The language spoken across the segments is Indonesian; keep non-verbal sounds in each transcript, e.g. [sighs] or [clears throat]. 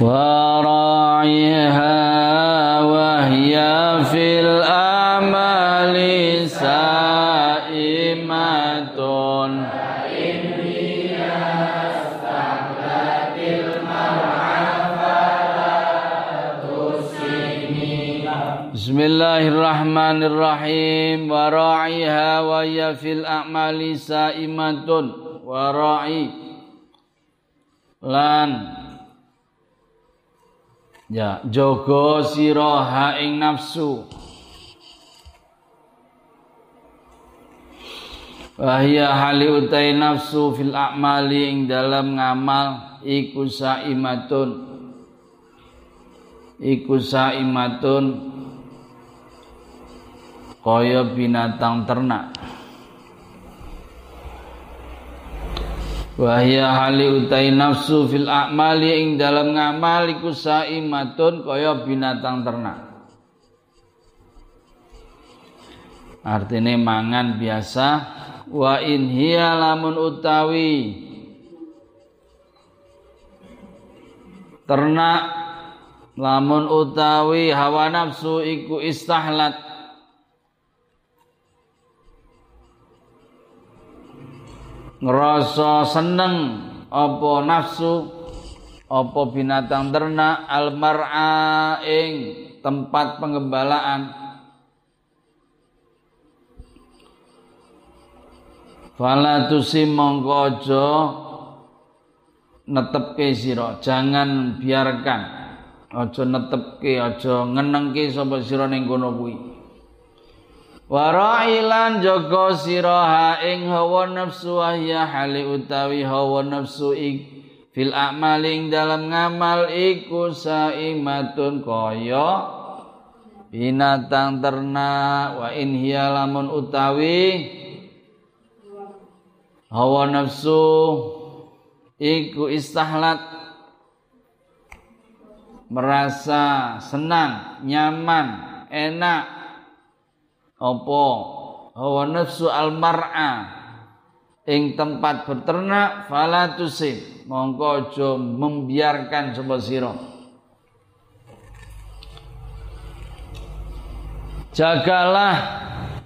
وراعيها وهي في الأعمال سائمة. بسم الله الرحمن الرحيم. وراعيها وهي في الأعمال سائمة. وراعي. لأن ya jogo sira ing nafsu. Wahia hali utai nafsu fil a'mali ing dalam ngamal iku saimatun. Iku saimatun. Kaya binatang ternak Wahya hali utai nafsu fil a'mali ing dalam ngamal iku saimatun kaya binatang ternak. Artinya mangan biasa wa in hiya lamun utawi ternak lamun utawi hawa nafsu iku istahlat ngerasa seneng apa nafsu apa binatang ternak almar'a ing tempat pengembalaan. Fala tusim mongko aja netepke sira jangan biarkan. Aja netepke aja ngenengke sapa sira ning kono kuwi Warailan joko siraha ing hawa nafsu wahya hali utawi hawa nafsu ik fil a'maling dalam ngamal iku saimatun kaya binatang ternak wa in hiya lamun utawi hawa nafsu iku istahlat merasa senang nyaman enak apa? Hawa nafsu al mar'a ing tempat berternak fala tusib. Mongko aja membiarkan sapa sira. Jagalah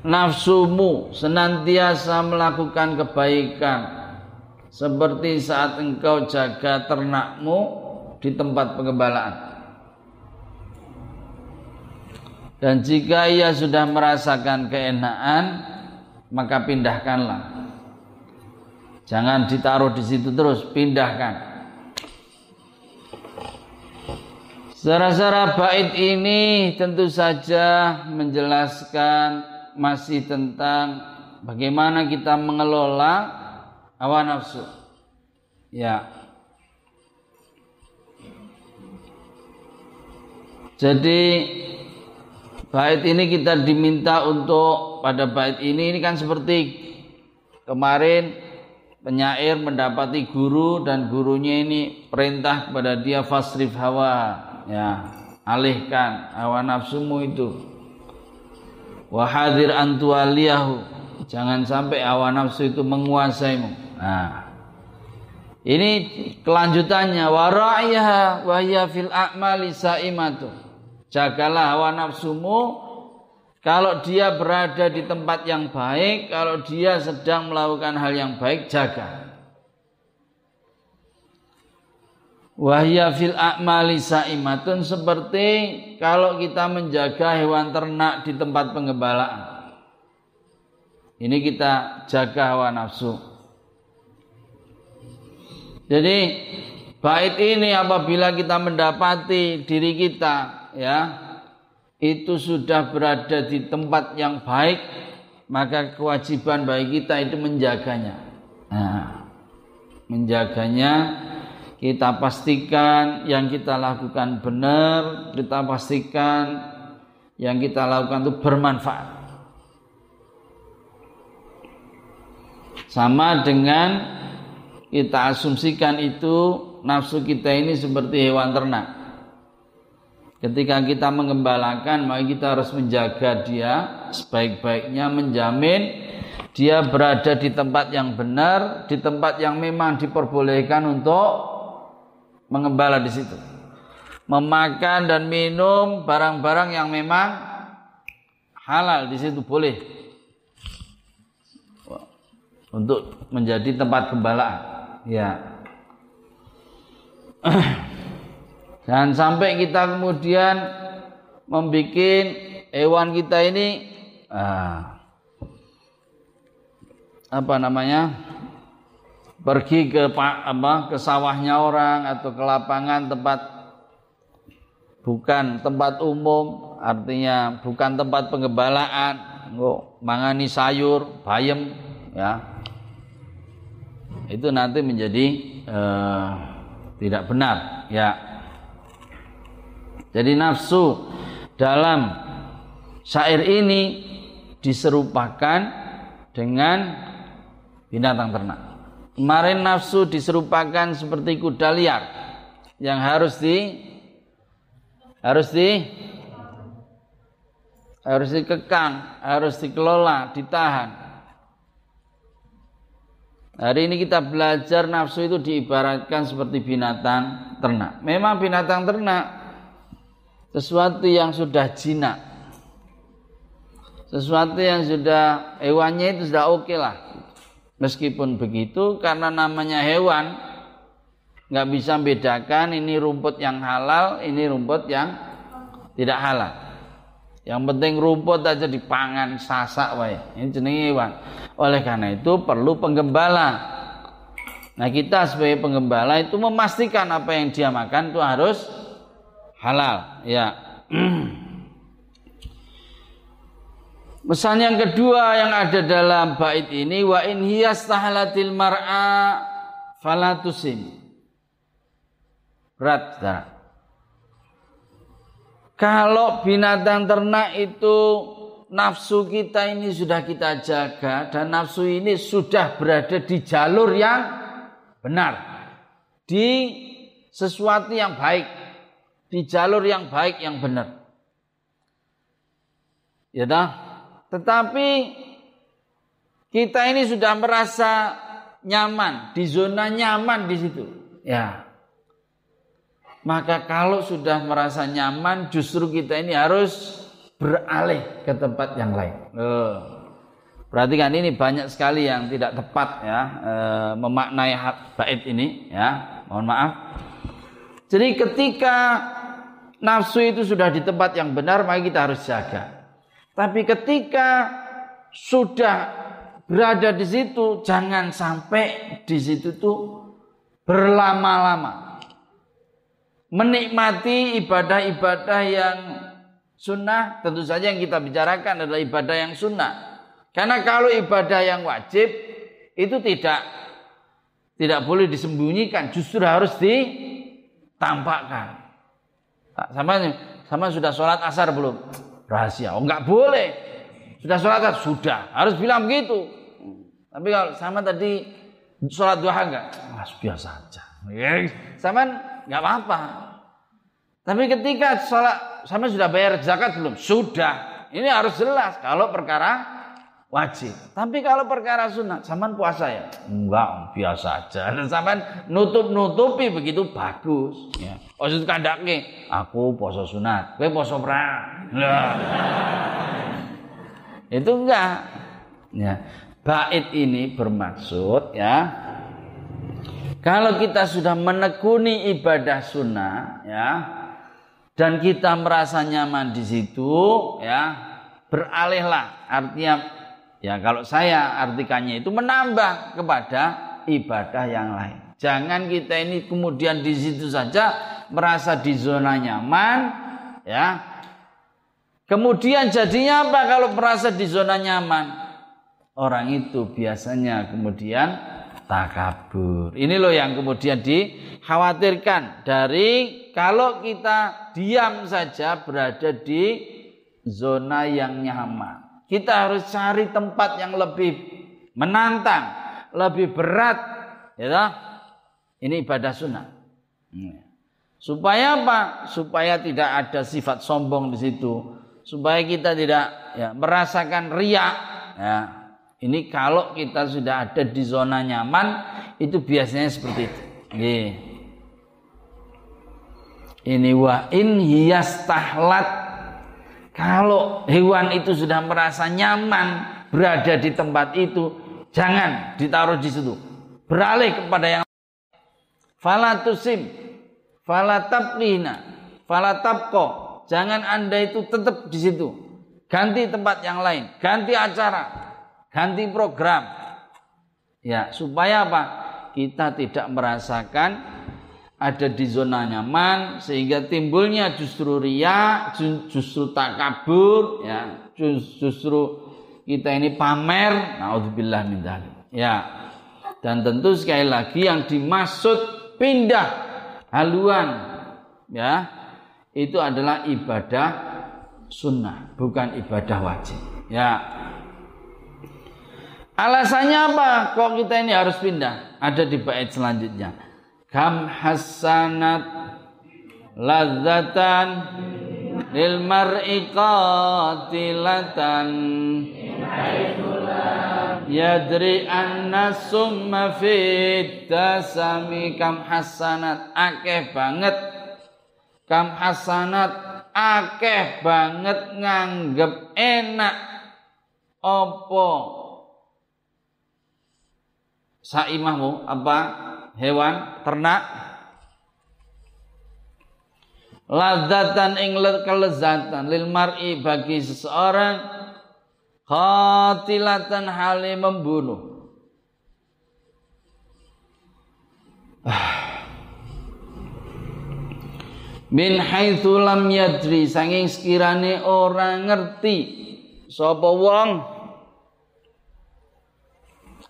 nafsumu senantiasa melakukan kebaikan. Seperti saat engkau jaga ternakmu di tempat pengembalaan Dan jika ia sudah merasakan keenaan, maka pindahkanlah. Jangan ditaruh di situ terus, pindahkan. Secara bait ini tentu saja menjelaskan masih tentang bagaimana kita mengelola hawa nafsu. Ya. Jadi bait ini kita diminta untuk pada bait ini ini kan seperti kemarin penyair mendapati guru dan gurunya ini perintah kepada dia fasrif hawa ya alihkan hawa nafsumu itu. Wahadir antualiyahu jangan sampai hawa nafsu itu menguasaimu. Nah ini kelanjutannya. Waraiha wahya fil a'mali saimatu Jagalah hawa nafsumu kalau dia berada di tempat yang baik, kalau dia sedang melakukan hal yang baik, jaga. Wahya fil a'mali sa'imatun seperti kalau kita menjaga hewan ternak di tempat pengembalaan. Ini kita jaga hawa nafsu. Jadi bait ini apabila kita mendapati diri kita ya itu sudah berada di tempat yang baik maka kewajiban bagi kita itu menjaganya. Nah, menjaganya kita pastikan yang kita lakukan benar kita pastikan yang kita lakukan itu bermanfaat. Sama dengan kita asumsikan itu nafsu kita ini seperti hewan ternak Ketika kita mengembalakan, maka kita harus menjaga dia sebaik-baiknya, menjamin dia berada di tempat yang benar, di tempat yang memang diperbolehkan untuk mengembala di situ. memakan dan minum barang-barang yang memang halal di situ boleh. Untuk menjadi tempat gembalaan ya [clears throat] jangan sampai kita kemudian membuat hewan kita ini ah, apa namanya pergi ke apa ke sawahnya orang atau ke lapangan tempat bukan tempat umum artinya bukan tempat pengembalaan kok mangani sayur bayam ya. Itu nanti menjadi uh, tidak benar ya jadi nafsu dalam syair ini diserupakan dengan binatang ternak Kemarin nafsu diserupakan seperti kuda liar yang harus di harus di harus dikekang, harus dikelola, ditahan. Hari ini kita belajar nafsu itu diibaratkan seperti binatang ternak. Memang binatang ternak sesuatu yang sudah jinak. Sesuatu yang sudah hewannya itu sudah oke okay lah. Meskipun begitu karena namanya hewan nggak bisa bedakan ini rumput yang halal, ini rumput yang tidak halal. Yang penting rumput aja dipangan sasak wae. Ini jenis hewan. Oleh karena itu perlu penggembala. Nah kita sebagai penggembala itu memastikan apa yang dia makan itu harus halal. Ya. [clears throat] Pesan yang kedua yang ada dalam bait ini wa in hiyastahlatil mar'a falatusim. Berat, nah. Kalau binatang ternak itu nafsu kita ini sudah kita jaga dan nafsu ini sudah berada di jalur yang benar. Di sesuatu yang baik, di jalur yang baik yang benar. Ya dah, tetapi kita ini sudah merasa nyaman, di zona nyaman di situ. Ya. Maka kalau sudah merasa nyaman, justru kita ini harus beralih ke tempat yang lain. Perhatikan ini banyak sekali yang tidak tepat ya e, memaknai bait ini ya. Mohon maaf. Jadi ketika nafsu itu sudah di tempat yang benar, maka kita harus jaga. Tapi ketika sudah berada di situ, jangan sampai di situ tuh berlama-lama. Menikmati ibadah-ibadah yang sunnah, tentu saja yang kita bicarakan adalah ibadah yang sunnah. Karena kalau ibadah yang wajib itu tidak tidak boleh disembunyikan, justru harus ditampakkan. Sama sama sudah sholat asar belum? rahasia. Oh enggak boleh. Sudah sholat sudah harus bilang begitu. Tapi kalau sama tadi sholat duha enggak, ah, biasa aja. Ya, sama enggak apa-apa. Tapi ketika sholat sama sudah bayar zakat belum? Sudah. Ini harus jelas kalau perkara wajib. Tapi kalau perkara sunat, saman puasa ya? Enggak, biasa aja. [laughs] Dan saman nutup-nutupi begitu bagus. Ya. Maksud kandake, aku puasa sunat, kowe puasa perang. [laughs] Nah. Itu enggak. Ya. Bait ini bermaksud ya kalau kita sudah menekuni ibadah sunnah ya dan kita merasa nyaman di situ ya beralihlah artinya Ya kalau saya artikannya itu menambah kepada ibadah yang lain. Jangan kita ini kemudian di situ saja merasa di zona nyaman, ya. Kemudian jadinya apa kalau merasa di zona nyaman? Orang itu biasanya kemudian takabur. Ini loh yang kemudian dikhawatirkan dari kalau kita diam saja berada di zona yang nyaman. Kita harus cari tempat yang lebih menantang, lebih berat, ya Ini ibadah sunnah. Hmm. Supaya apa? Supaya tidak ada sifat sombong di situ. Supaya kita tidak ya, merasakan riak. Ya. Ini kalau kita sudah ada di zona nyaman, itu biasanya seperti itu. Ini wa in hiyastahlat kalau hewan itu sudah merasa nyaman berada di tempat itu, jangan ditaruh di situ. Beralih kepada yang falatusim, falatabqina, falatabko. Jangan Anda itu tetap di situ. Ganti tempat yang lain, ganti acara, ganti program. Ya, supaya apa? Kita tidak merasakan ada di zona nyaman sehingga timbulnya justru ria, justru takabur, ya, justru kita ini pamer. Nauzubillah min Ya. Dan tentu sekali lagi yang dimaksud pindah haluan ya itu adalah ibadah sunnah bukan ibadah wajib ya. Alasannya apa? Kok kita ini harus pindah? Ada di bait selanjutnya kam hasanat ladzatan lil mar'i qatilatan. Yadri anna summa fit tasami. Kam hasanat akeh banget. Kam hasanat akeh banget nganggep enak. Opo saimahmu apa hewan ternak. Lazatan ing kelezatan lil mar'i bagi seseorang. Khatilatan hale membunuh. [sighs] Min haitsu lam yadri sanging sekirane orang ngerti sapa wong.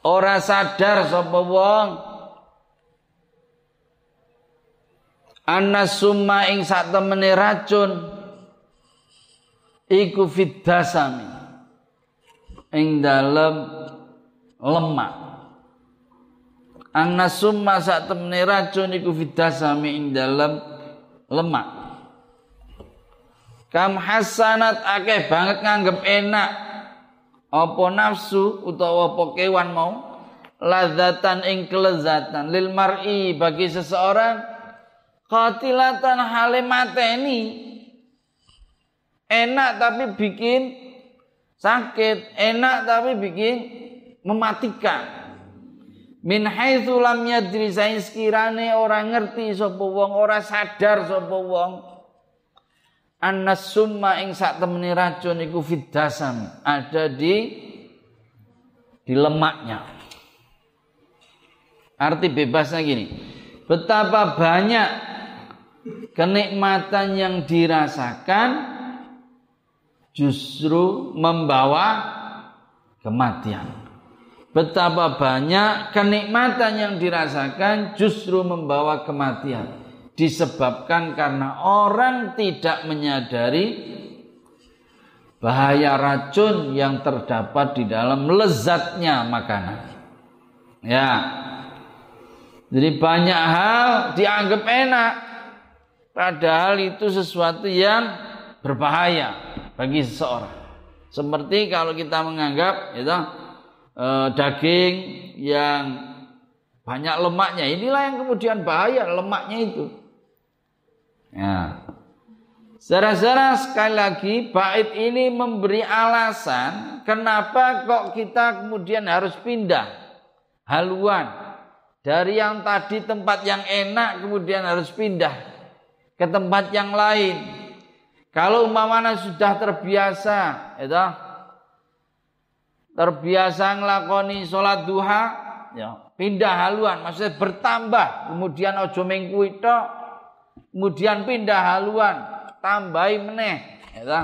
Ora sadar sapa wong Anna summa ing sak temene racun. Iku fiddasami ing dalem lemak. Anna summa sak temene racun iku fiddasami ing dalem lemak. Kam hasanat akeh banget nganggep enak. Apa nafsu utawa apa kewan mau? Lazatan ing kelezatan. Lil mar'i bagi seseorang Qatilatan hale mateni. Enak tapi bikin sakit, enak tapi bikin mematikan. Min haitsu lam yadri sekirane orang ngerti sapa wong, ora sadar sapa wong. Annas summa ing sak temene racun iku fiddasam, ada di di lemaknya. Arti bebasnya gini. Betapa banyak kenikmatan yang dirasakan justru membawa kematian. Betapa banyak kenikmatan yang dirasakan justru membawa kematian. Disebabkan karena orang tidak menyadari bahaya racun yang terdapat di dalam lezatnya makanan. Ya. Jadi banyak hal dianggap enak, Padahal itu sesuatu yang berbahaya bagi seseorang. Seperti kalau kita menganggap itu eh, daging yang banyak lemaknya, inilah yang kemudian bahaya lemaknya itu. Ya. Secara sekali lagi bait ini memberi alasan kenapa kok kita kemudian harus pindah haluan dari yang tadi tempat yang enak kemudian harus pindah ke tempat yang lain. Kalau umpamanya sudah terbiasa, itu terbiasa ngelakoni sholat duha, ya pindah haluan, maksudnya bertambah, kemudian ojo minggu itu, kemudian pindah haluan, tambahi meneh, itu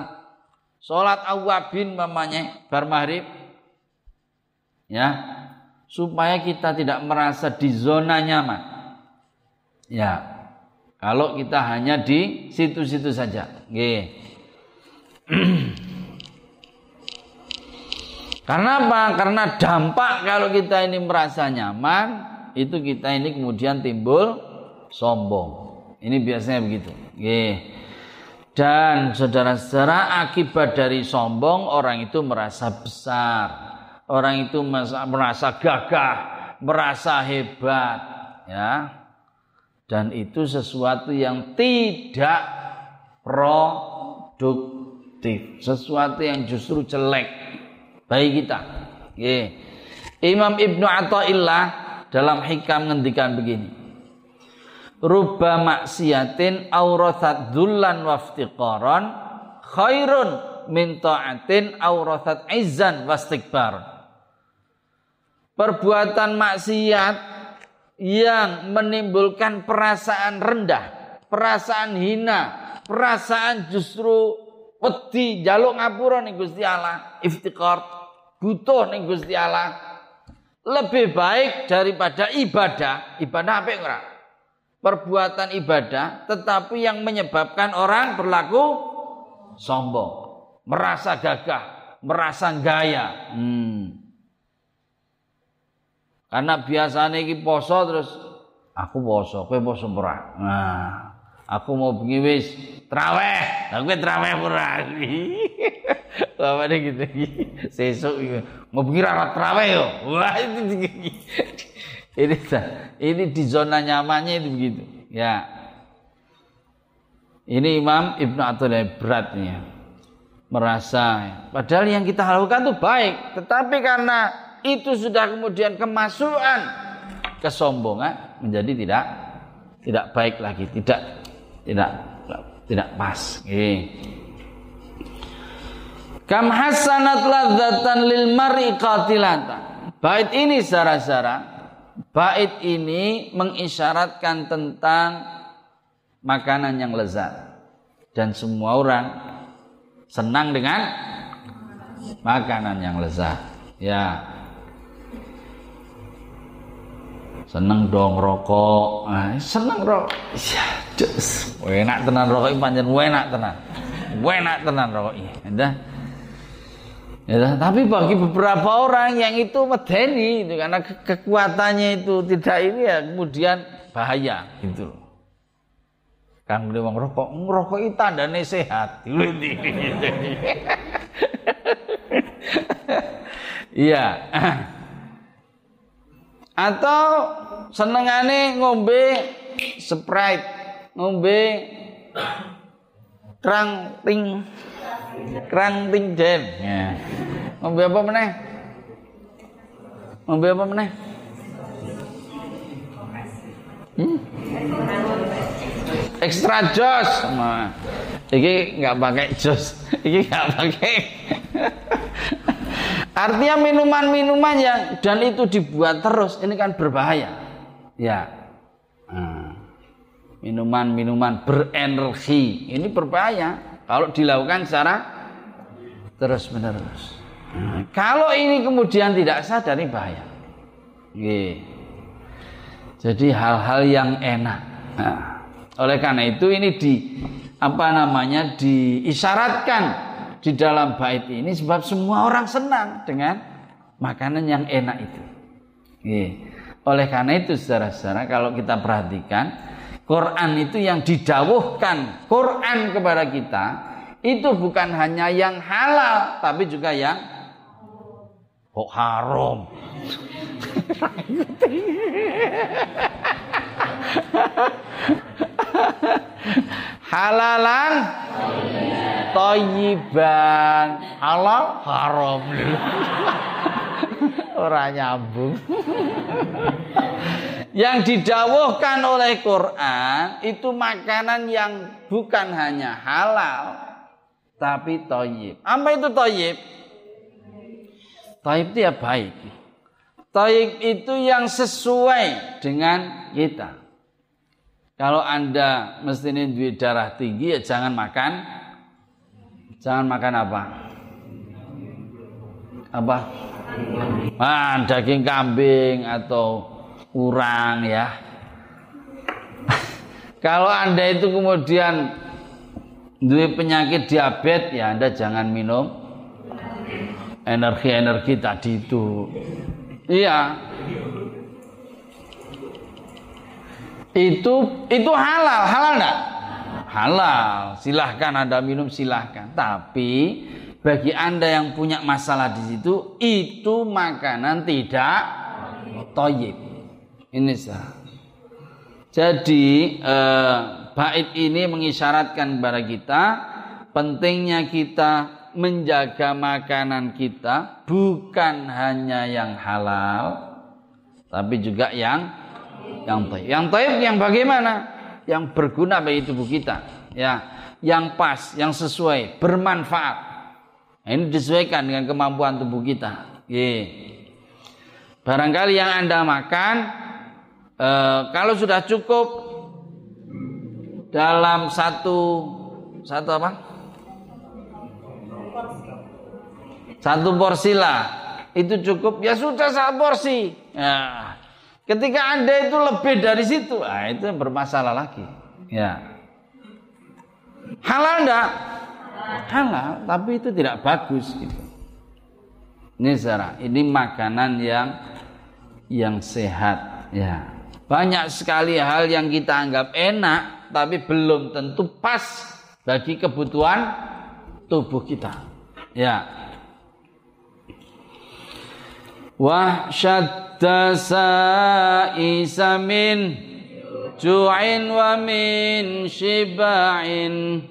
sholat awabin mamanya bar maghrib, ya. Supaya kita tidak merasa di zona nyaman, ya kalau kita hanya di situ-situ saja. Nggih. [clears throat] Karena apa? Karena dampak kalau kita ini merasa nyaman, itu kita ini kemudian timbul sombong. Ini biasanya begitu. Nggih. Dan saudara-saudara akibat dari sombong orang itu merasa besar. Orang itu merasa gagah, merasa hebat, ya dan itu sesuatu yang tidak produktif, sesuatu yang justru jelek bagi kita. Yeah. Imam Ibnu Athaillah dalam hikam ngendikan begini. Ruba maksiatin aurathat dzullan waftiqaran khairun min ta'atin aurathat izzan wastikbar. Perbuatan maksiat yang menimbulkan perasaan rendah, perasaan hina, perasaan justru wedi jaluk ngapura nih Gusti Allah, iftikar, butuh nih Gusti Allah. Lebih baik daripada ibadah, ibadah apa enggak? Perbuatan ibadah tetapi yang menyebabkan orang berlaku sombong, merasa gagah, merasa gaya. Hmm. Karena biasanya iki poso terus aku poso, kowe poso ora? Nah, aku mau bengi wis traweh. Lah kowe traweh ora? [laughs] Bapaknya gitu. Sesuk mau bengi ora traweh yo. Wah, [laughs] ini ini ini di zona nyamannya itu begitu. Ya. Ini Imam Ibnu Athaillah beratnya merasa padahal yang kita lakukan itu baik tetapi karena itu sudah kemudian kemasukan kesombongan menjadi tidak tidak baik lagi, tidak tidak tidak pas. Kam hasanat ladzatan lil mar'i. Bait ini sara-sara bait ini mengisyaratkan tentang makanan yang lezat dan semua orang senang dengan makanan yang lezat. Ya, seneng dong rokok. Nah, seneng rokok ya enak tenan rokok panjang enak tenan. Enak tenan rokok ya, ya, tapi bagi beberapa orang yang itu medeni itu karena ke kekuatannya itu tidak ini ya kemudian bahaya gitu loh. Kang dia rokok, ngerokok itu tandanya sehat. [laughs] Iya [clears throat] [laughs] atau senengane ngombe Sprite, ngombe kerang ting kerang ting den. Ya. Ngombe apa meneh? Ngombe apa meneh? Hmm? Extra jos sama. Iki nggak pakai jos. [laughs] Iki nggak pakai. [laughs] Artinya minuman-minuman yang dan itu dibuat terus ini kan berbahaya. Ya. Nah, minuman-minuman berenergi ini berbahaya kalau dilakukan secara terus menerus. Nah, kalau ini kemudian tidak sadar ini bahaya. Jadi hal-hal yang enak. Nah, oleh karena itu ini di apa namanya diisyaratkan di dalam bait ini sebab semua orang senang dengan makanan yang enak itu. Oleh karena itu saudara-saudara kalau kita perhatikan Quran itu yang didawuhkan Quran kepada kita itu bukan hanya yang halal tapi juga yang kok haram. [laughs] Halalan? Toyiban halal? Haram. [laughs] Orang nyambung. Yang didawuhkan oleh Quran itu makanan yang bukan hanya halal tapi toyib apa itu toyib toyib itu ya baik. Toyib itu yang sesuai dengan kita kalau anda mesti ini duit darah tinggi ya jangan makan Jangan makan apa? Apa? Ah, daging kambing atau urang ya. [laughs] Kalau Anda itu kemudian duit penyakit diabetes ya Anda jangan minum energi-energi tadi itu. Iya. Itu itu halal, halal enggak? halal, silahkan Anda minum silahkan. Tapi bagi Anda yang punya masalah di situ, itu makanan tidak toyib. Ini sah. Jadi eh, bait ini mengisyaratkan kepada kita pentingnya kita menjaga makanan kita bukan hanya yang halal tapi juga yang yang taib. Yang taib yang bagaimana? Yang berguna bagi tubuh kita, ya, yang pas, yang sesuai, bermanfaat. Nah, ini disesuaikan dengan kemampuan tubuh kita. Ye. Barangkali yang anda makan, eh, kalau sudah cukup dalam satu satu apa? Satu porsi lah, itu cukup ya sudah satu porsi. Ya. Ketika Anda itu lebih dari situ, ah itu bermasalah lagi. Ya. Halal enggak? Halal, tapi itu tidak bagus gitu. Ini secara, ini makanan yang yang sehat, ya. Banyak sekali hal yang kita anggap enak tapi belum tentu pas bagi kebutuhan tubuh kita. Ya wahsyata sa'isa min ju'in wa min shiba'in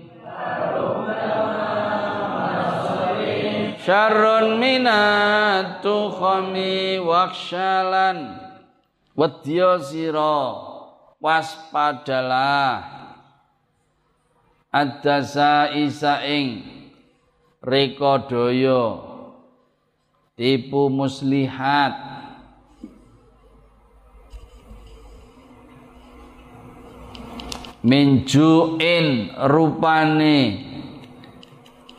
syarrun minat tukhami wakshalan wadya sira waspadalah ing reka tipu muslihat. Minjuin rupane.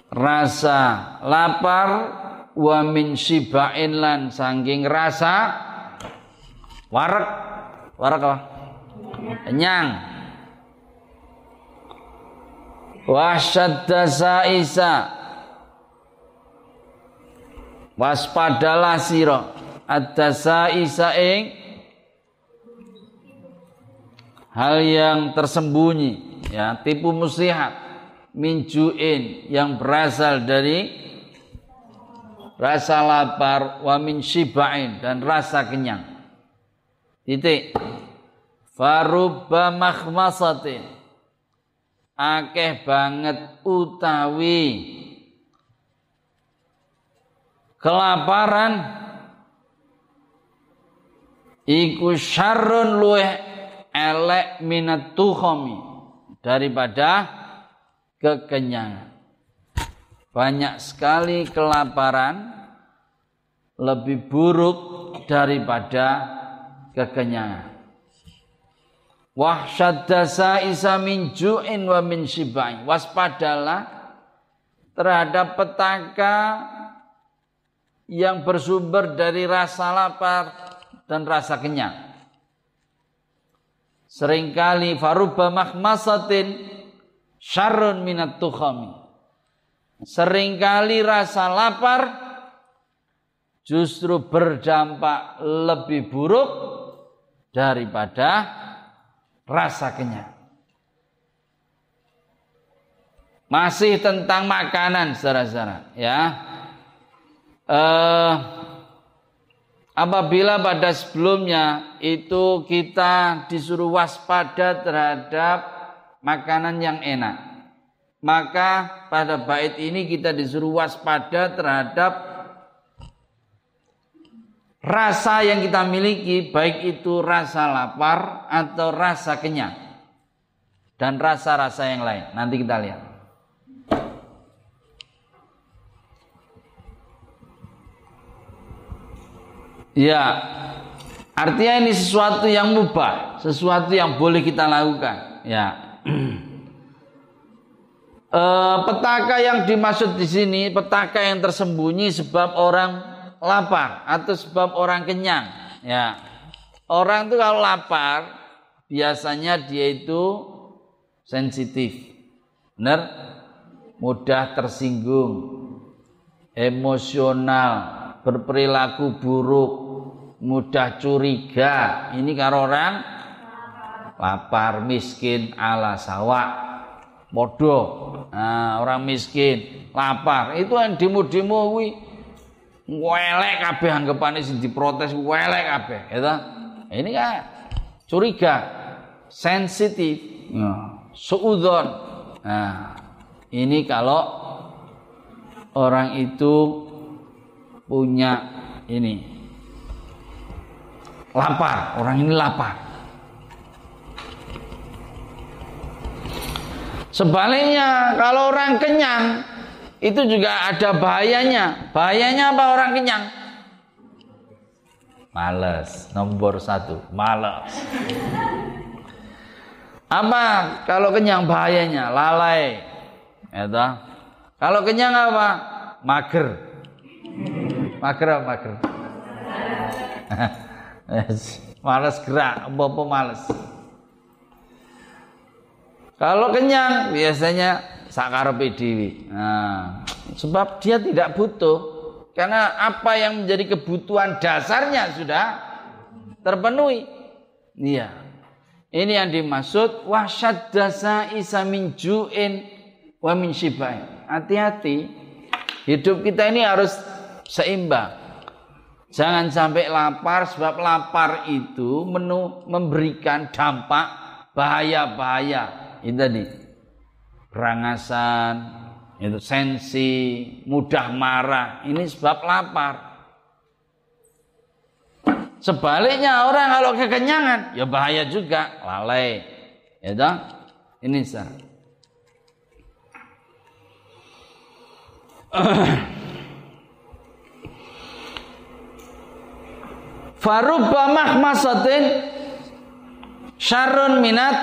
Rasa lapar wa min sibain lan saking rasa warak. Warak apa? Kenyang. Wasyadda saisa waspadalah sira. Adda saisa ing hal yang tersembunyi ya tipu muslihat minjuin yang berasal dari rasa lapar wa min shibain dan rasa kenyang. Titik. Farubba makhmasatin. Akeh banget utawi kelaparan iku syarrun luweh elek minat tuhomi daripada kekenyangan. Banyak sekali kelaparan lebih buruk daripada kekenyangan. Wahsyadasa isa min ju'in wa min. Waspadalah terhadap petaka yang bersumber dari rasa lapar dan rasa kenyang. Seringkali faruba mahmasatin syarrun minat tukhami. Seringkali rasa lapar justru berdampak lebih buruk daripada rasa kenyang. Masih tentang makanan saudara-saudara ya. Eh Apabila pada sebelumnya itu kita disuruh waspada terhadap makanan yang enak, maka pada bait ini kita disuruh waspada terhadap rasa yang kita miliki, baik itu rasa lapar atau rasa kenyang, dan rasa-rasa yang lain. Nanti kita lihat. Ya, artinya ini sesuatu yang mubah, sesuatu yang boleh kita lakukan. Ya. [clears throat] e, petaka yang dimaksud di sini petaka yang tersembunyi sebab orang lapar atau sebab orang kenyang. Ya, orang itu kalau lapar biasanya dia itu sensitif, benar, mudah tersinggung, emosional, berperilaku buruk, mudah curiga. Ini karo orang lapar, miskin, ala sawah. Bodoh. Nah, orang miskin, lapar. Itu yang demo-demo kuwi welek kabeh anggapane sing diprotes welek kabeh, ya Ini kan curiga. sensitif, suudon. Nah, ini kalau orang itu punya ini lapar, orang ini lapar. Sebaliknya, kalau orang kenyang, itu juga ada bahayanya. Bahayanya apa orang kenyang? Males, nomor satu, males. Apa kalau kenyang bahayanya? Lalai. Ya Kalau kenyang apa? Mager. Mager apa mager? [laughs] males gerak, apa-apa males. Kalau kenyang biasanya sakar PDW. Nah, sebab dia tidak butuh karena apa yang menjadi kebutuhan dasarnya sudah terpenuhi. Iya. Ini yang dimaksud wasyad dasa isa min ju'in wa min. Hati-hati. Hidup kita ini harus seimbang. Jangan sampai lapar sebab lapar itu menu memberikan dampak bahaya-bahaya. Ini tadi. Berangasan, itu sensi, mudah marah. Ini sebab lapar. Sebaliknya orang kalau kekenyangan, ya bahaya juga, lalai. Ya toh? Ini sah. [clears throat] Farubba mahmasatin syarun minat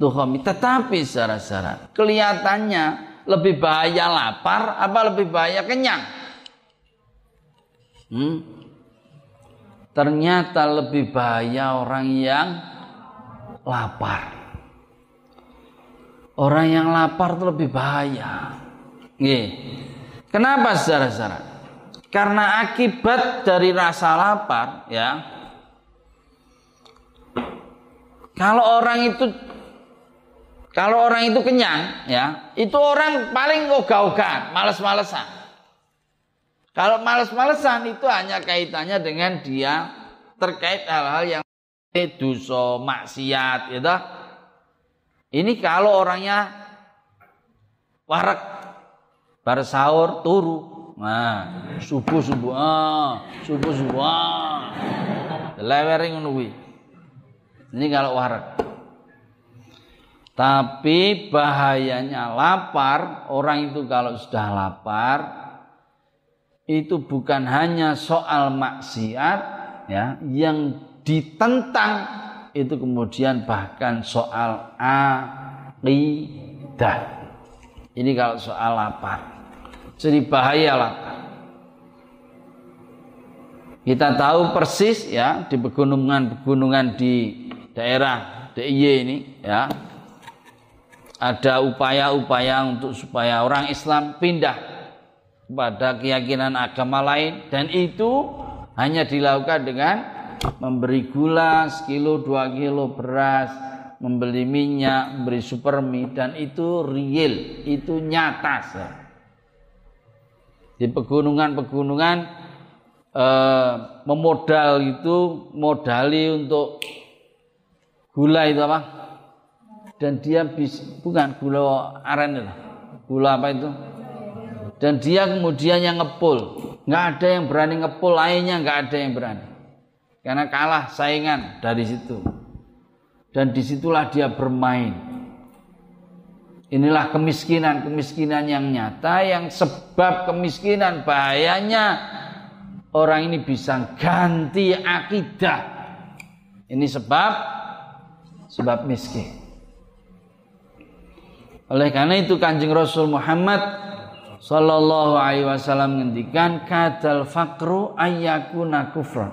tuhami. Tetapi secara-secara kelihatannya lebih bahaya lapar apa lebih bahaya kenyang? Hmm? Ternyata lebih bahaya orang yang lapar. Orang yang lapar itu lebih bahaya. Nih. Kenapa saudara-saudara? Karena akibat dari rasa lapar ya. Kalau orang itu kalau orang itu kenyang, ya, itu orang paling ogah-ogahan, males-malesan. Kalau males-malesan itu hanya kaitannya dengan dia terkait hal-hal yang dosa, maksiat, gitu. Ini kalau orangnya warak, bar sahur turu, nah subuh subuh, ah, subuh subuh, ah, lewering Ini kalau warak. Tapi bahayanya lapar, orang itu kalau sudah lapar itu bukan hanya soal maksiat ya, yang ditentang itu kemudian bahkan soal akidah. Ini kalau soal lapar. Jadi bahaya lapar. Kita tahu persis ya di pegunungan-pegunungan di daerah DIY ini ya ada upaya-upaya untuk supaya orang Islam pindah kepada keyakinan agama lain dan itu hanya dilakukan dengan memberi gula sekilo dua kilo beras membeli minyak memberi supermi dan itu real itu nyata. Di pegunungan-pegunungan eh, memodal itu modali untuk gula itu apa? Dan dia bis, bukan gula aren itu. Gula apa itu? Dan dia kemudian yang ngepul. Nggak ada yang berani ngepul lainnya nggak ada yang berani. Karena kalah saingan dari situ. Dan di situlah dia bermain inilah kemiskinan kemiskinan yang nyata yang sebab kemiskinan bahayanya. Orang ini bisa ganti akidah. Ini sebab sebab miskin. Oleh karena itu Kanjeng Rasul Muhammad sallallahu alaihi wasallam ngendikan kadal fakru ayyakuna kufran.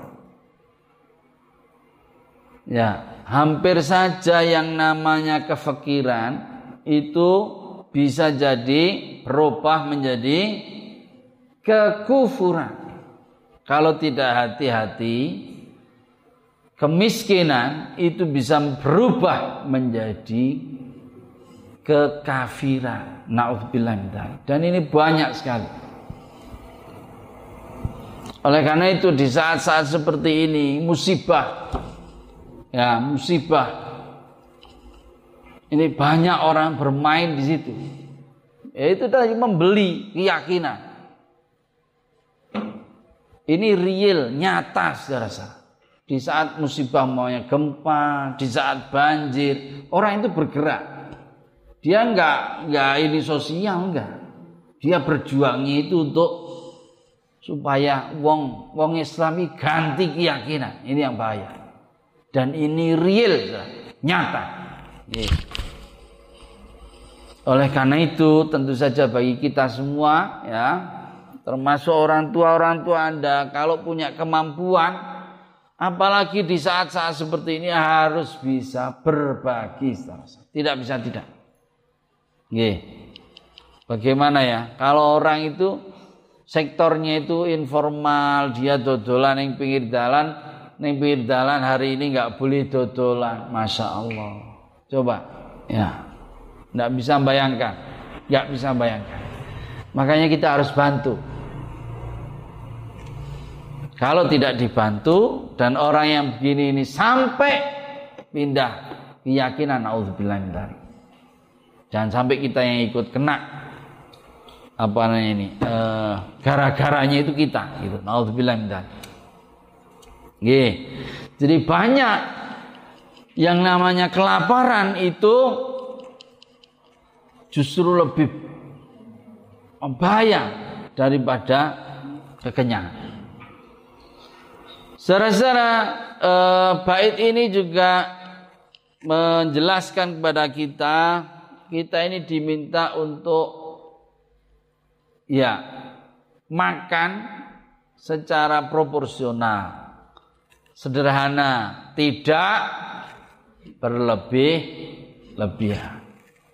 Ya, hampir saja yang namanya kefakiran itu bisa jadi berubah menjadi kekufuran. Kalau tidak hati-hati, kemiskinan itu bisa berubah menjadi kekafiran. Nauzubillah Dan ini banyak sekali. Oleh karena itu di saat-saat seperti ini musibah ya musibah Ini banyak orang bermain di situ. Ya, itu tadi membeli keyakinan. Ini real, nyata saudara Di saat musibah maunya gempa, di saat banjir, orang itu bergerak. Dia enggak enggak ini sosial enggak. Dia berjuangnya itu untuk supaya wong wong Islami ganti keyakinan. Ini yang bahaya. Dan ini real, nyata. Oleh karena itu tentu saja bagi kita semua ya termasuk orang tua orang tua Anda kalau punya kemampuan apalagi di saat-saat seperti ini harus bisa berbagi tidak bisa tidak. Nggih. Bagaimana ya? Kalau orang itu sektornya itu informal, dia dodolan yang pinggir jalan, yang pinggir jalan hari ini nggak boleh dodolan, masya Allah. Coba, ya. Tidak bisa bayangkan. Tidak bisa bayangkan. Makanya kita harus bantu. Kalau tidak dibantu dan orang yang begini ini sampai pindah keyakinan naudzubillah min Jangan sampai kita yang ikut kena apa namanya ini e, gara-garanya itu kita gitu. Naudzubillah min Jadi banyak yang namanya kelaparan itu justru lebih bahaya daripada kekenyangan. Secara eh, bait ini juga menjelaskan kepada kita kita ini diminta untuk ya makan secara proporsional sederhana tidak berlebih lebihan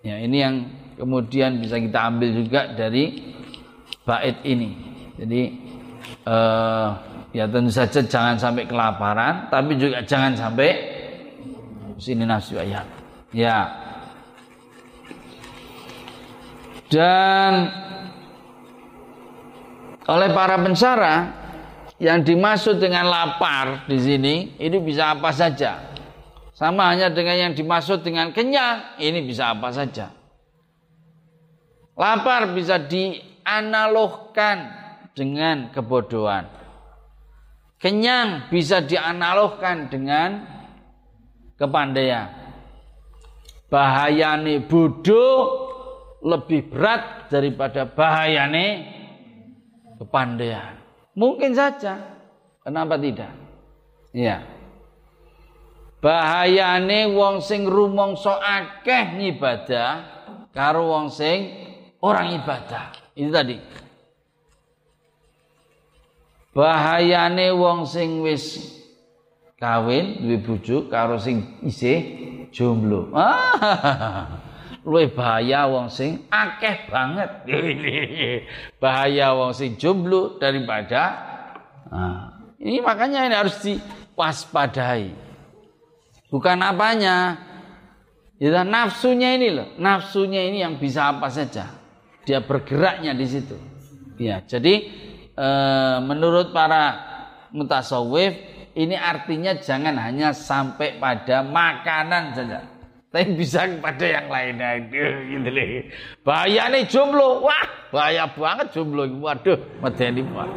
ya ini yang kemudian bisa kita ambil juga dari bait ini. Jadi uh, ya tentu saja jangan sampai kelaparan, tapi juga jangan sampai sini nafsu ayat. Ya. Dan oleh para pensyarah yang dimaksud dengan lapar di sini ini bisa apa saja. Sama hanya dengan yang dimaksud dengan kenyang, ini bisa apa saja. Lapar bisa dianalogkan dengan kebodohan. Kenyang bisa dianalogkan dengan kepandaian. Bahayane bodoh lebih berat daripada bahayane kepandaian. Mungkin saja. Kenapa tidak? Ya. Bahayane wong sing rumangsa akeh ngibadah karo wong sing orang ibadah. Itu tadi. Bahayane wong sing wis kawin duwe bojo karo sing isih jomblo. [laughs] Luwih bahaya wong sing akeh banget. [laughs] bahaya wong sing jomblo daripada nah, ini makanya ini harus diwaspadai. Bukan apanya. Ya nafsunya ini loh, nafsunya ini yang bisa apa saja dia bergeraknya di situ. Ya, jadi e, menurut para mutasawif ini artinya jangan hanya sampai pada makanan saja. Tapi bisa kepada yang lainnya gitu nih. Jomblo. Wah, bahaya banget jomblo. Waduh, medeni Pak.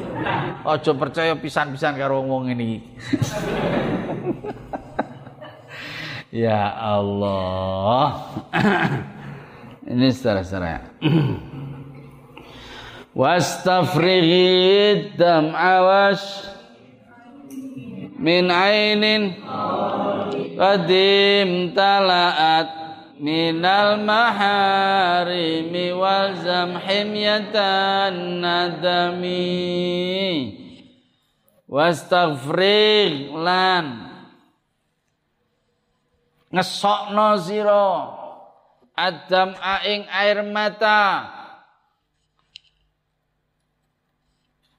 Ojo percaya pisan-pisan karo wong ini. [laughs] ya Allah. [clears throat] ini saudara-saudara. [clears throat] wastafrighi dam awas, min ainin qadim talaat minal maharimi wal zamhimyatan nadami wastaghfir lan ngesokno sira adam aing air mata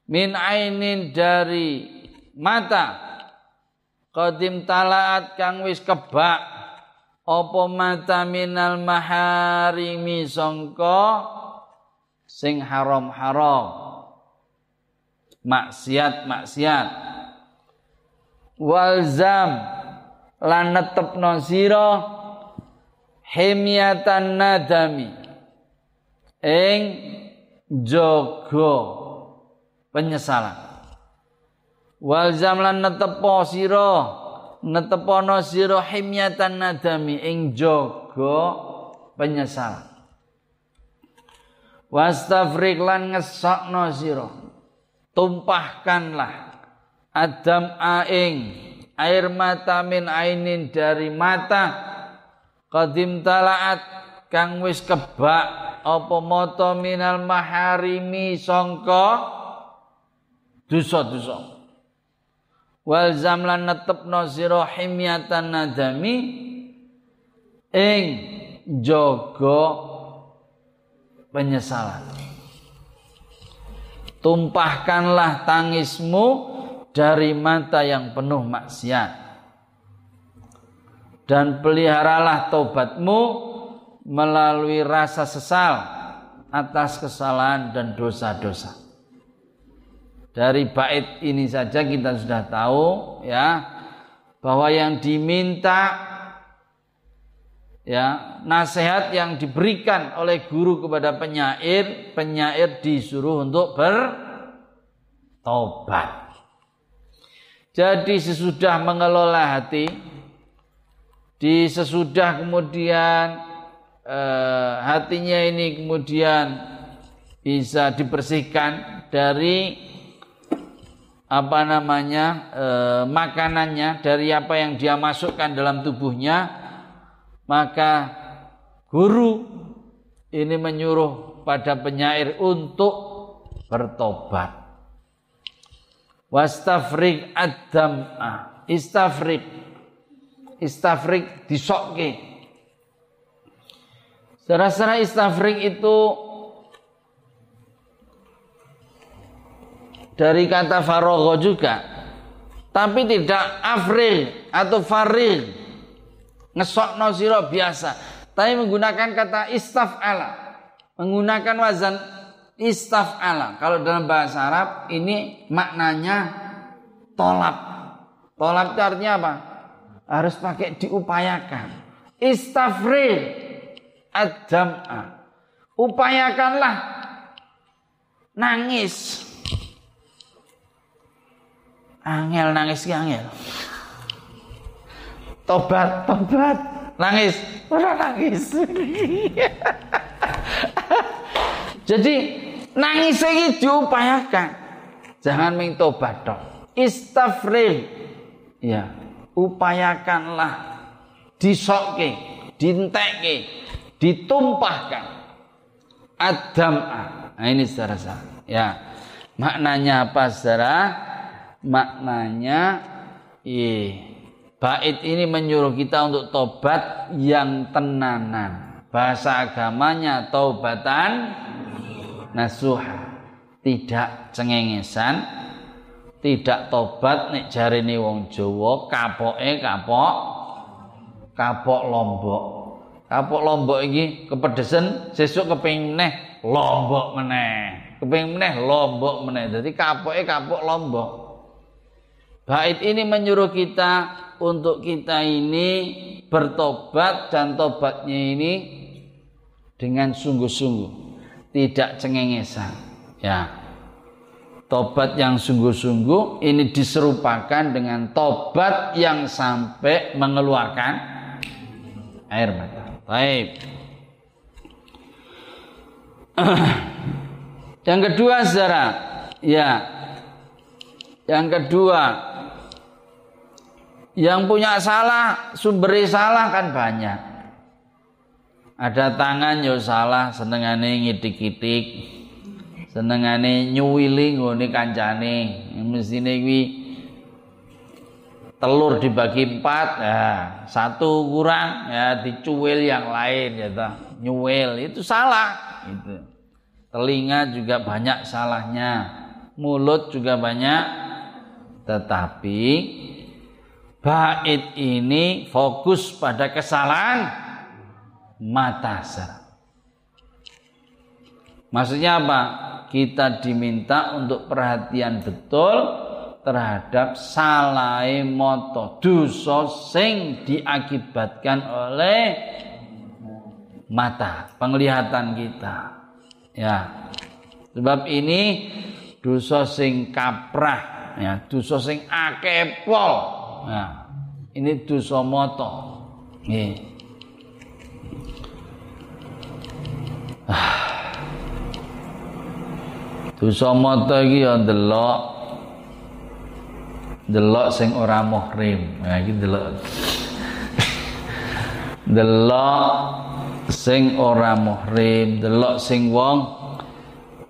min ainin dari mata. Qadim talaat kang wis kebak. Apa mata minal maharimi sangka? Sing haram-haram. Maksiat-maksiat. Walzam. Lan netepno sira. Himyatan nadami. Ing jogo penyesalan. Wal zamlan netepo sira netepono sira himyatan nadami ing jogo penyesalan. Wastafrik lan ngesokno sira tumpahkanlah adam aing air mata min ainin dari mata. Qadim talaat kang wis kebak apa mata minal maharimi sangka dosa-dosa wal zamlan netepno sira himyatan nadami ing jaga penyesalan. Tumpahkanlah tangismu dari mata yang penuh maksiat. Dan peliharalah tobatmu melalui rasa sesal atas kesalahan dan dosa-dosa. Dari bait ini saja kita sudah tahu ya bahwa yang diminta ya nasihat yang diberikan oleh guru kepada penyair, penyair disuruh untuk bertobat. Jadi sesudah mengelola hati, di sesudah kemudian eh, hatinya ini kemudian bisa dibersihkan dari apa namanya eh, makanannya dari apa yang dia masukkan dalam tubuhnya maka guru ini menyuruh pada penyair untuk bertobat. Wastafrik ad-dam'ah istafrik. Istafrik disokke. Secara istafrik itu dari kata farogo juga, tapi tidak afril atau faril ngesok siro biasa, tapi menggunakan kata istaf'ala, menggunakan wazan istaf'ala. Kalau dalam bahasa Arab ini maknanya tolap. Tolap itu artinya apa? harus pakai diupayakan. Istafri ad-dam'a. Upayakanlah nangis. Angel nangis ki angel. Tobat, tobat, nangis, ora nangis. Jadi nangis ini diupayakan. Jangan main tobat dong. Istafril. Ya, upayakanlah disokke, dintekke, ditumpahkan. Adam. Nah, ini secara. Ya. Maknanya apa saudara? Maknanya eh, bait ini menyuruh kita untuk tobat yang tenanan. Bahasa agamanya taubatan nasuha. Tidak cengengesan, tidak tobat nek jarine wong Jawa kapoke kapok kapok lombok. Kapok lombok iki kepedesen sesuk kepengin meneh lombok meneh. Kepengin meneh lombok meneh. Dadi kapoke kapok lombok. Bait ini menyuruh kita untuk kita ini bertobat dan tobatnya ini dengan sungguh-sungguh, tidak cengengesan. Ya. Tobat yang sungguh-sungguh ini diserupakan dengan tobat yang sampai mengeluarkan air mata. Baik. [clears throat] Yang kedua saudara, ya. Yang kedua, yang punya salah, sumber salah kan banyak. Ada tangan yo salah, senengane ngitik-itik senengane nyuwili nggone kancane. Mestine kuwi telur dibagi empat ya satu kurang ya dicuil yang lain ya toh. Nyuwil itu salah itu telinga juga banyak salahnya mulut juga banyak tetapi bait ini fokus pada kesalahan mata Maksudnya apa? kita diminta untuk perhatian betul terhadap salai moto dosa sing diakibatkan oleh mata, penglihatan kita. Ya. Sebab ini dosa sing kaprah, ya, dosa sing akepol. Ya. Ini dosa moto. Nggih. [sighs] Dosa mata iki ya ndelok delok sing ora muhrim. Nah iki delok. [laughs] delok sing ora muhrim, delok sing wong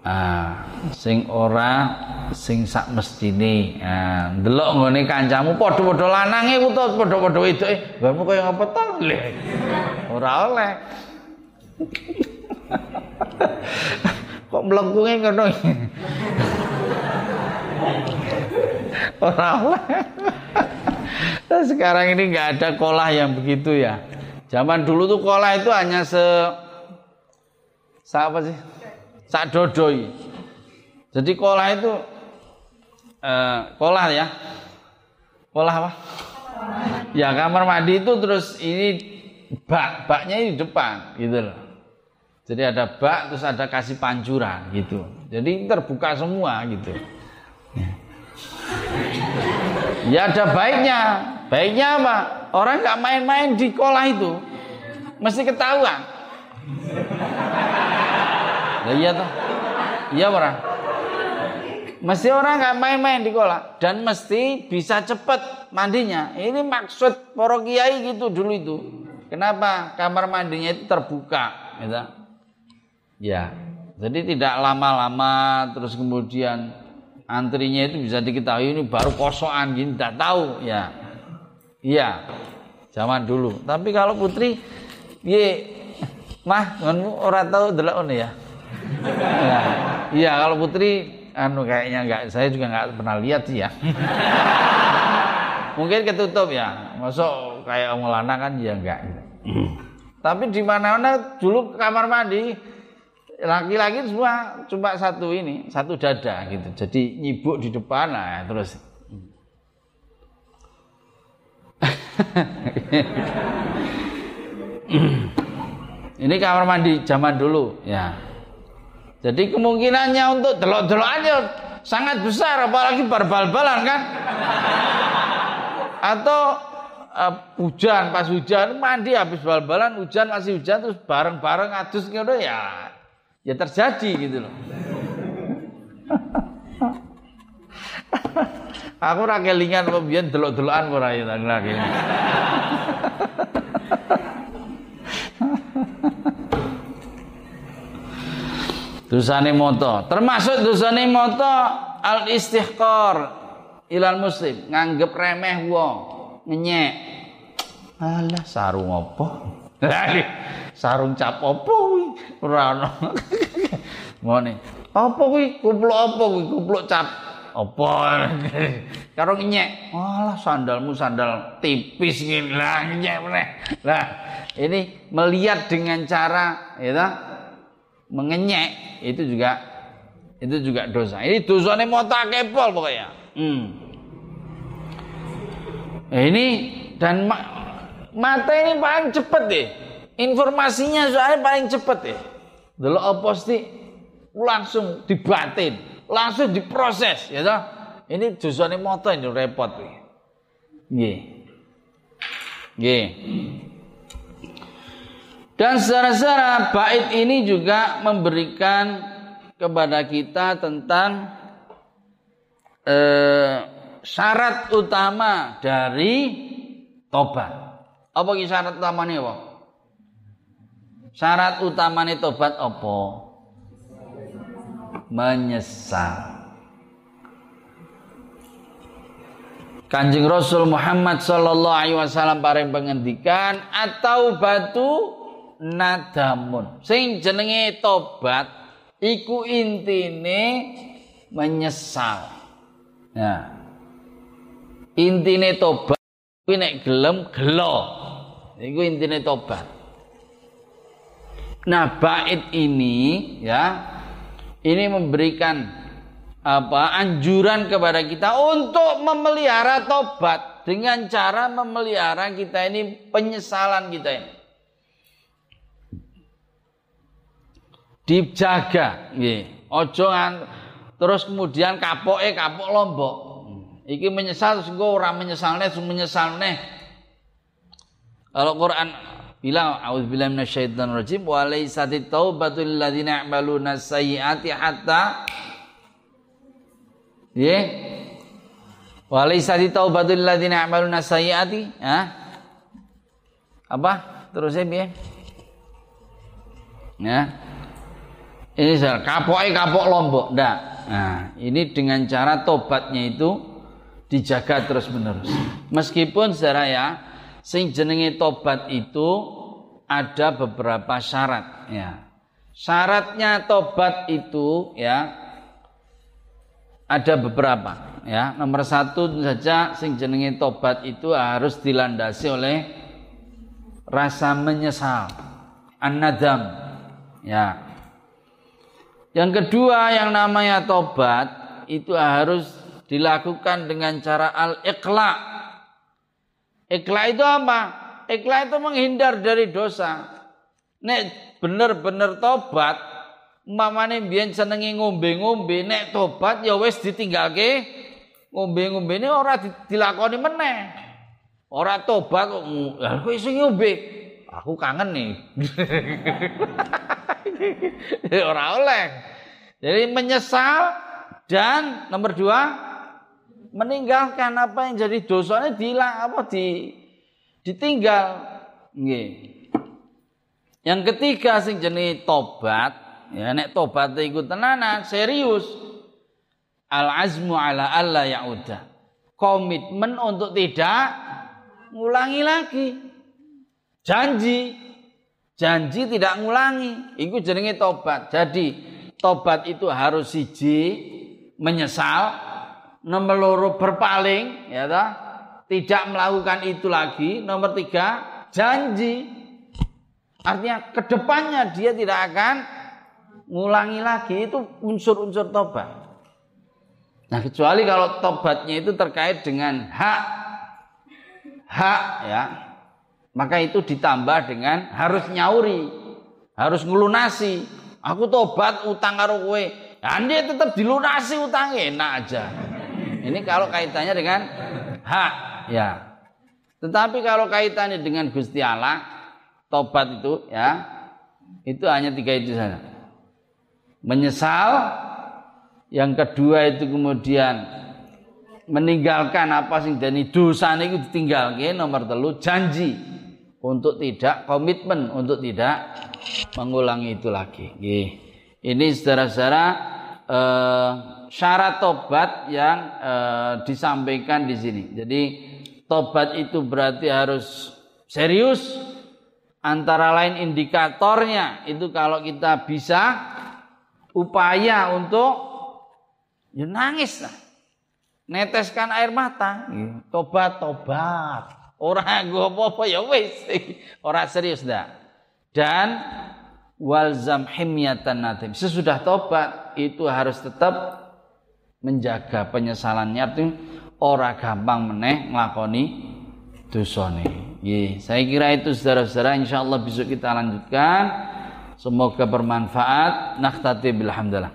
ah sing ora sing sak mestine. Ah delok ngene kancamu padha-padha lanange utawa padha-padha wedoke. Bamu kaya ngapa to? Ora oleh. kok melengkunge ngono orang sekarang ini nggak ada kolah yang begitu ya zaman dulu tuh kolah itu hanya se sa apa sih sak dodoi jadi kolah itu eh, kolah ya kolah apa ya kamar mandi itu terus ini bak baknya di depan gitu loh jadi ada bak terus ada kasih pancuran gitu. Jadi terbuka semua gitu. Ya ada baiknya. Baiknya apa? Orang nggak main-main di kolah itu. Mesti ketahuan. Nah, iya toh. Iya orang. Mesti orang nggak main-main di kolah dan mesti bisa cepat mandinya. Ini maksud para kiai gitu dulu itu. Kenapa kamar mandinya itu terbuka? Gitu. Ya, jadi tidak lama-lama terus kemudian antrinya itu bisa diketahui ini baru kosokan gini tidak tahu ya. Iya. Zaman dulu. Tapi kalau putri ye mah orang tahu delok ya. ya. Iya, kalau putri anu kayaknya enggak saya juga enggak pernah lihat sih ya. [laughs] Mungkin ketutup ya. Masuk kayak Maulana kan ya enggak Tapi di mana-mana dulu kamar mandi laki-laki semua cuma satu ini, satu dada gitu. Jadi nyibuk di depan lah terus. [laughs] ini kamar mandi zaman dulu ya. Jadi kemungkinannya untuk delok-delokannya sangat besar apalagi bal-balan kan. Atau uh, hujan pas hujan mandi habis bal-balan hujan masih hujan terus bareng-bareng adus gitu ya ya terjadi gitu loh. Aku ora kelingan apa biyen delok-delokan ora ya lagi. Dosane moto, termasuk dosane moto al istihqar ilal muslim, nganggep remeh wong, ngenyek. Alah sarung apa? sarung cap apa kuwi? Ora ono. [laughs] Ngene. Apa kuwi? Kupluk apa kuwi? Kupluk cap apa? [laughs] Karo nyek. Walah sandalmu sandal tipis ngene lah nyek meneh. Lah, ini melihat dengan cara ya mengenyek itu juga itu juga dosa. Ini dosane mota kepol pokoknya. Hmm. ini dan mata ini paling cepet deh. Informasinya soalnya paling cepet. Delok apa sih langsung dibatin, langsung diproses ya toh. Ini dosane moto ini repot. Nggih. Nggih. Dan secara-secara bait ini juga memberikan kepada kita tentang eh, syarat utama dari tobat. Apa syarat utamanya apa? Syarat utamanya tobat apa? Menyesal. Kanjeng Rasul Muhammad sallallahu alaihi wasallam paring pengendikan atau batu nadamun. Sing jenenge tobat iku intine menyesal. Nah. Intine tobat kuwi nek gelem gelo. Iku intine tobat. Nah, bait ini ya ini memberikan apa anjuran kepada kita untuk memelihara tobat dengan cara memelihara kita ini penyesalan kita ini. Dijaga. Nggih. Aja terus kemudian kapoke kapok lombok. Iki menyesal terus engko ora menyesalne sing menyesalne. Kalau Quran bilang auzubillahi minasyaitonir rajim wa laysatit taubatu lil ladzina ya'maluna sayyiati hatta ya wa laysatit taubatu lil ladzina ya'maluna sayyiati ha? Apa? Terusnya piye? Ya ini kapok kapok lombok ndak nah ini dengan cara tobatnya itu dijaga terus menerus meskipun saudara ya sing jenenge tobat itu ada beberapa syarat ya. Syaratnya tobat itu ya ada beberapa ya. Nomor satu saja sing jenenge tobat itu harus dilandasi oleh rasa menyesal, an-nadam. Ya. Yang kedua yang namanya tobat itu harus dilakukan dengan cara al-iqla' Ikhlas itu apa? Ikhlas itu menghindar dari dosa. Nek bener-bener tobat, umpamane biyen senengi ngombe-ngombe, nek tobat ya wis ditinggalke ngombe-ngombe ini ora dilakoni meneh. Ora tobat kok iso ngombe. Aku kangen nih. [laughs] ora oleh. Jadi menyesal dan nomor dua meninggalkan apa yang jadi dosanya dihilang apa di ditinggal. Nggih. Yang ketiga sing jenis tobat ya nek tobat iku tenanan serius. Al azmu ala alla yauda. Komitmen untuk tidak ngulangi lagi janji. Janji tidak ngulangi. Itu jenenge tobat. Jadi tobat itu harus siji menyesal nomor loro berpaling ya toh. Tidak melakukan itu lagi. Nomor tiga janji. Artinya ke depannya dia tidak akan ngulangi lagi. Itu unsur-unsur tobat. Nah kecuali kalau tobatnya itu terkait dengan hak. Hak ya maka itu ditambah dengan harus nyauri harus ngelunasi aku tobat utang karo kowe dia tetap dilunasi utang enak aja ini kalau kaitannya dengan hak, ya. Tetapi kalau kaitannya dengan Gusti Allah, tobat itu ya, itu hanya tiga itu saja. Menyesal, yang kedua itu kemudian meninggalkan apa sing dani dosa itu ditinggalkan nomor telu janji untuk tidak komitmen untuk tidak mengulangi itu lagi. Ini saudara-saudara eh, syarat tobat yang e, disampaikan di sini. Jadi tobat itu berarti harus serius. Antara lain indikatornya itu kalau kita bisa upaya untuk ya nangis lah. Neteskan air mata. Tobat, tobat. Orang gue apa-apa ya wis. [laughs] Orang serius dah. Dan walzam himyatan natim. Sesudah tobat itu harus tetap menjaga penyesalannya itu ora gampang meneh nglakoni dosane. Nggih, saya kira itu saudara-saudara insyaallah besok kita lanjutkan. Semoga bermanfaat. Nakhtati bilhamdalah.